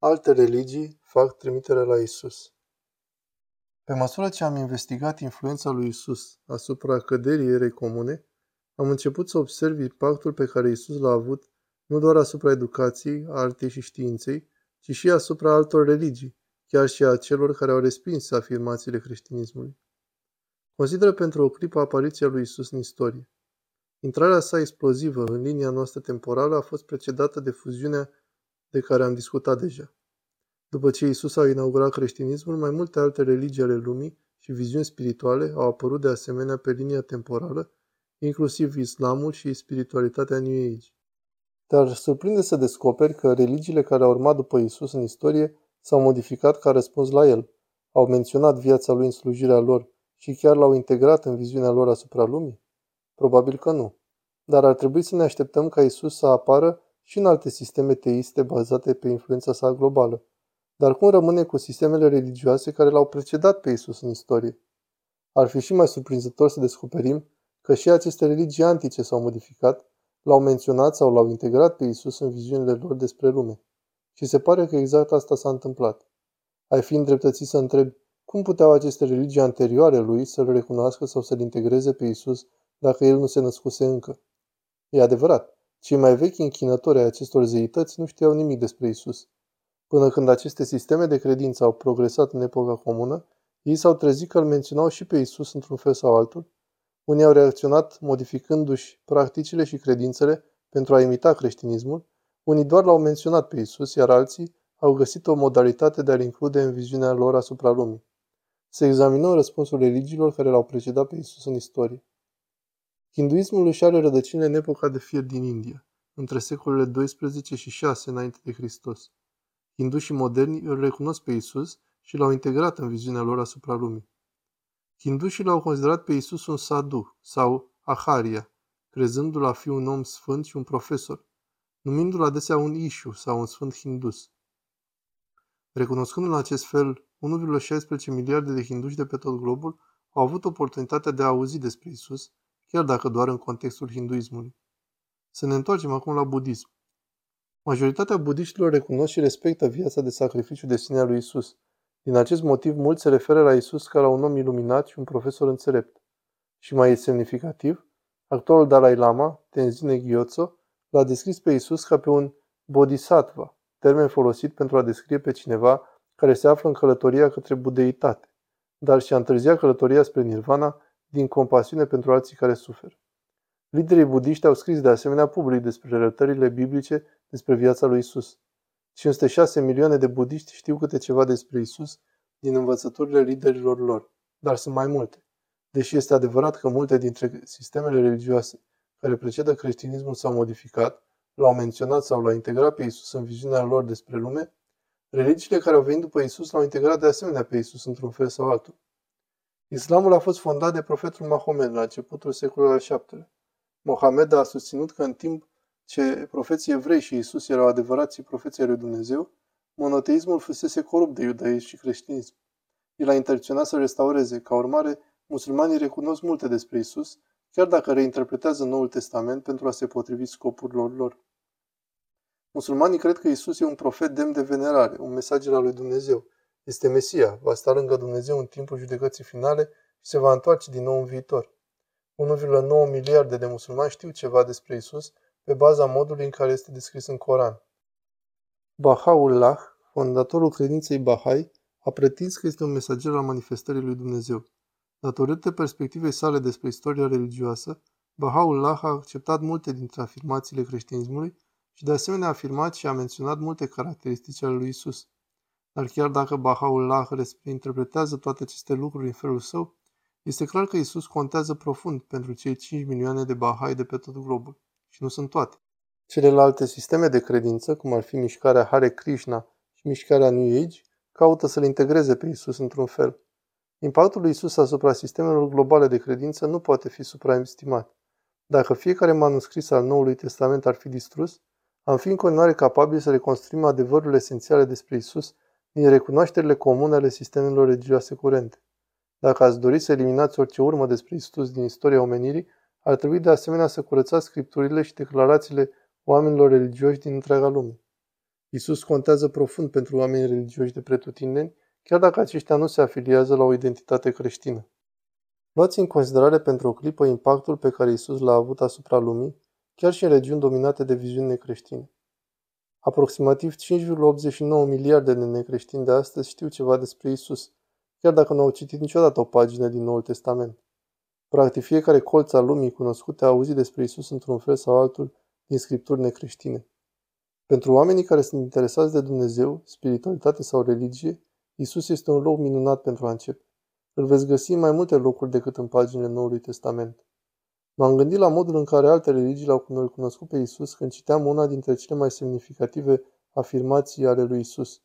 Alte religii fac trimitere la Isus. Pe măsură ce am investigat influența lui Isus asupra căderii erei comune, am început să observ impactul pe care Isus l-a avut nu doar asupra educației, artei și științei, ci și asupra altor religii, chiar și a celor care au respins afirmațiile creștinismului. Consideră pentru o clipă apariția lui Isus în istorie. Intrarea sa explozivă în linia noastră temporală a fost precedată de fuziunea de care am discutat deja. După ce Isus a inaugurat creștinismul, mai multe alte religii ale lumii și viziuni spirituale au apărut de asemenea pe linia temporală, inclusiv islamul și spiritualitatea New Age. Dar surprinde să descoperi că religiile care au urmat după Isus în istorie s-au modificat ca răspuns la el, au menționat viața lui în slujirea lor și chiar l-au integrat în viziunea lor asupra lumii? Probabil că nu. Dar ar trebui să ne așteptăm ca Isus să apară și în alte sisteme teiste bazate pe influența sa globală. Dar cum rămâne cu sistemele religioase care l-au precedat pe Isus în istorie? Ar fi și mai surprinzător să descoperim că și aceste religii antice s-au modificat, l-au menționat sau l-au integrat pe Isus în viziunile lor despre lume. Și se pare că exact asta s-a întâmplat. Ai fi îndreptățit să întrebi cum puteau aceste religii anterioare lui să-l recunoască sau să-l integreze pe Isus dacă el nu se născuse încă. E adevărat, cei mai vechi închinători ai acestor zeități nu știau nimic despre Isus. Până când aceste sisteme de credință au progresat în epoca comună, ei s-au trezit că îl menționau și pe Isus într-un fel sau altul. Unii au reacționat modificându-și practicile și credințele pentru a imita creștinismul, unii doar l-au menționat pe Isus, iar alții au găsit o modalitate de a-l include în viziunea lor asupra lumii. Să examinăm răspunsul religiilor care l-au precedat pe Isus în istorie. Hinduismul își are rădăcini în epoca de fier din India, între secolele 12 și 6 înainte de Hristos. Hindușii moderni îl recunosc pe Isus și l-au integrat în viziunea lor asupra lumii. Hindușii l-au considerat pe Isus un sadhu sau aharia, crezându-l a fi un om sfânt și un profesor, numindu-l adesea un Ishu sau un sfânt hindus. Recunoscând în acest fel 1,16 miliarde de hinduși de pe tot globul, au avut oportunitatea de a auzi despre Isus, chiar dacă doar în contextul hinduismului. Să ne întoarcem acum la budism. Majoritatea budiștilor recunosc și respectă viața de sacrificiu de sine a lui Isus. Din acest motiv, mulți se referă la Isus ca la un om iluminat și un profesor înțelept. Și mai e semnificativ, actualul Dalai Lama, Tenzin Gyatso, l-a descris pe Isus ca pe un bodhisattva, termen folosit pentru a descrie pe cineva care se află în călătoria către budeitate, dar și a întârzia călătoria spre nirvana din compasiune pentru alții care suferă. Liderii budiști au scris de asemenea public despre relatările biblice despre viața lui Isus. 506 milioane de budiști știu câte ceva despre Isus din învățăturile liderilor lor, dar sunt mai multe. Deși este adevărat că multe dintre sistemele religioase care precedă creștinismul s-au modificat, l-au menționat sau l-au integrat pe Isus în viziunea lor despre lume, religiile care au venit după Isus l-au integrat de asemenea pe Isus într-un fel sau altul. Islamul a fost fondat de profetul Mahomed la începutul secolului al VII-lea. Mohamed a susținut că în timp ce profeții evrei și Isus erau adevărații profeții lui Dumnezeu, monoteismul fusese corupt de iudaism și creștinism. El a intenționat să restaureze. Ca urmare, musulmanii recunosc multe despre Isus, chiar dacă reinterpretează Noul Testament pentru a se potrivi scopurilor lor. Musulmanii cred că Isus e un profet demn de venerare, un mesager al lui Dumnezeu. Este Mesia, va sta lângă Dumnezeu în timpul judecății finale și se va întoarce din nou în viitor. 1,9 miliarde de musulmani știu ceva despre Isus pe baza modului în care este descris în Coran. Bahá'u'lláh, fondatorul credinței Bahai, a pretins că este un mesager al manifestării lui Dumnezeu. Datorită perspectivei sale despre istoria religioasă, Bahá'u'lláh a acceptat multe dintre afirmațiile creștinismului și de asemenea a afirmat și a menționat multe caracteristici ale lui Isus. Dar chiar dacă Bahá'u'lláh interpretează toate aceste lucruri în felul său, este clar că Isus contează profund pentru cei 5 milioane de Bahai de pe tot globul. Și nu sunt toate. Celelalte sisteme de credință, cum ar fi mișcarea Hare Krishna și mișcarea New Age, caută să-L integreze pe Isus într-un fel. Impactul lui Isus asupra sistemelor globale de credință nu poate fi supraestimat. Dacă fiecare manuscris al Noului Testament ar fi distrus, am fi în continuare capabili să reconstruim adevărurile esențiale despre Isus din recunoașterile comune ale sistemelor religioase curente. Dacă ați dori să eliminați orice urmă despre Isus din istoria omenirii, ar trebui de asemenea să curățați scripturile și declarațiile oamenilor religioși din întreaga lume. Isus contează profund pentru oamenii religioși de pretutindeni, chiar dacă aceștia nu se afiliază la o identitate creștină. Luați în considerare pentru o clipă impactul pe care Isus l-a avut asupra lumii, chiar și în regiuni dominate de viziuni necreștine. Aproximativ 5,89 miliarde de necreștini de astăzi știu ceva despre Isus, chiar dacă nu au citit niciodată o pagină din Noul Testament. Practic fiecare colț al lumii cunoscute a auzit despre Isus într-un fel sau altul din scripturi necreștine. Pentru oamenii care sunt interesați de Dumnezeu, spiritualitate sau religie, Isus este un loc minunat pentru a începe. Îl veți găsi în mai multe locuri decât în paginile Noului Testament. M-am gândit la modul în care alte religii l-au cunoscut pe Isus când citeam una dintre cele mai semnificative afirmații ale lui Isus.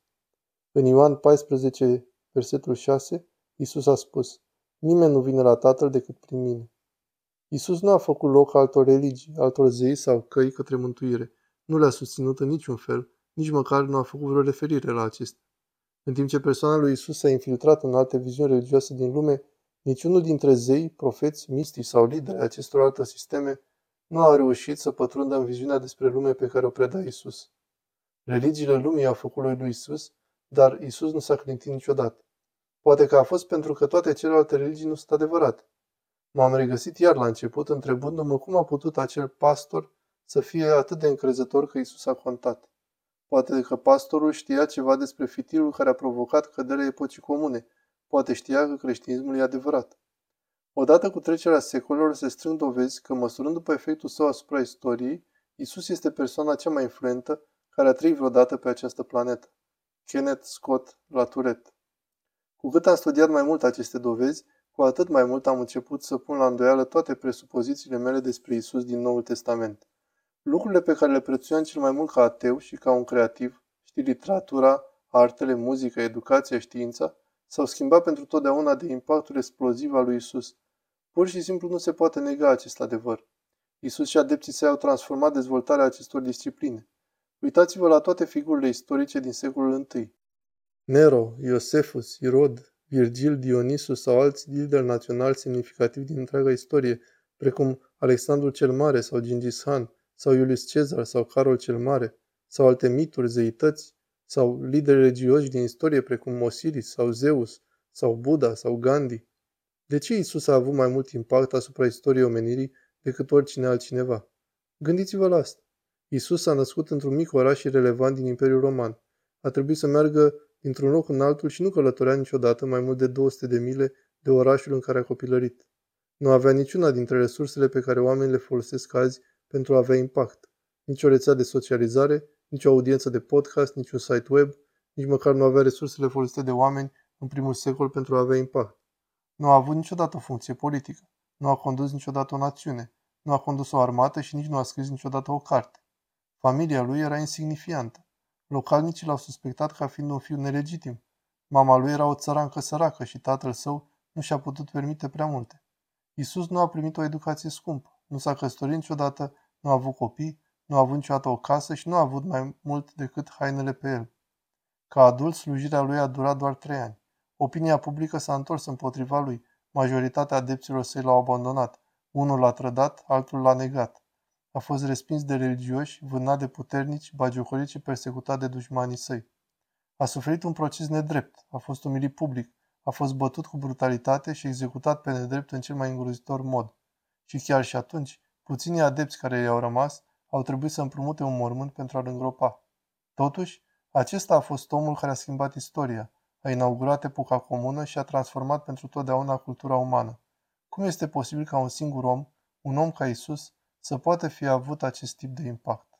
În Ioan 14, versetul 6, Isus a spus, Nimeni nu vine la Tatăl decât prin mine. Isus nu a făcut loc altor religii, altor zei sau căi către mântuire. Nu le-a susținut în niciun fel, nici măcar nu a făcut vreo referire la acestea. În timp ce persoana lui Isus s-a infiltrat în alte viziuni religioase din lume, niciunul dintre zei, profeți, mistici sau lideri acestor alte sisteme nu a reușit să pătrundă în viziunea despre lume pe care o preda Isus. Religiile lumii au făcut lui Isus, dar Isus nu s-a clintit niciodată. Poate că a fost pentru că toate celelalte religii nu sunt adevărate. M-am regăsit iar la început întrebându-mă cum a putut acel pastor să fie atât de încrezător că Isus a contat. Poate că pastorul știa ceva despre fitilul care a provocat căderea epocii comune. Poate știa că creștinismul e adevărat. Odată cu trecerea secolelor se strâng dovezi că, măsurând după efectul său asupra istoriei, Isus este persoana cea mai influentă care a trăit vreodată pe această planetă. Kenneth Scott Laturet Cu cât am studiat mai mult aceste dovezi, cu atât mai mult am început să pun la îndoială toate presupozițiile mele despre Isus din Noul Testament. Lucrurile pe care le prețuiam cel mai mult ca ateu și ca un creativ, știi, literatura, artele, muzica, educația, știința, s-au schimbat pentru totdeauna de impactul exploziv al lui Isus. Pur și simplu nu se poate nega acest adevăr. Isus și adepții săi au transformat dezvoltarea acestor discipline. Uitați-vă la toate figurile istorice din secolul I. Nero, Iosefus, Irod, Virgil, Dionisus sau alți lideri naționali semnificativi din întreaga istorie, precum Alexandru cel Mare sau Gingis Khan, sau Iulius Cezar sau Carol cel Mare, sau alte mituri, zeități, sau lideri religioși din istorie precum Osiris sau Zeus, sau Buddha sau Gandhi. De ce Isus a avut mai mult impact asupra istoriei omenirii decât oricine altcineva? Gândiți-vă la asta. Isus s-a născut într-un mic oraș irrelevant din Imperiul Roman. A trebuit să meargă dintr-un loc în altul și nu călătorea niciodată mai mult de 200 de mile de orașul în care a copilărit. Nu avea niciuna dintre resursele pe care oamenii le folosesc azi pentru a avea impact. Nici o rețea de socializare, nici o audiență de podcast, nici un site web, nici măcar nu avea resursele folosite de oameni în primul secol pentru a avea impact. Nu a avut niciodată o funcție politică, nu a condus niciodată o națiune, nu a condus o armată și nici nu a scris niciodată o carte. Familia lui era insignifiantă. Localnicii l-au suspectat ca fiind un fiu nelegitim. Mama lui era o țărancă săracă și tatăl său nu și-a putut permite prea multe. Isus nu a primit o educație scumpă, nu s-a căsătorit niciodată nu a avut copii, nu a avut niciodată o casă și nu a avut mai mult decât hainele pe el. Ca adult, slujirea lui a durat doar trei ani. Opinia publică s-a întors împotriva lui. Majoritatea adepților săi l-au abandonat. Unul l-a trădat, altul l-a negat. A fost respins de religioși, vânat de puternici, bagiocorit și persecutat de dușmanii săi. A suferit un proces nedrept, a fost umilit public, a fost bătut cu brutalitate și executat pe nedrept în cel mai îngrozitor mod. Și chiar și atunci, Puținii adepți care i-au rămas au trebuit să împrumute un mormânt pentru a-l îngropa. Totuși, acesta a fost omul care a schimbat istoria, a inaugurat epoca comună și a transformat pentru totdeauna cultura umană. Cum este posibil ca un singur om, un om ca Isus, să poată fi avut acest tip de impact?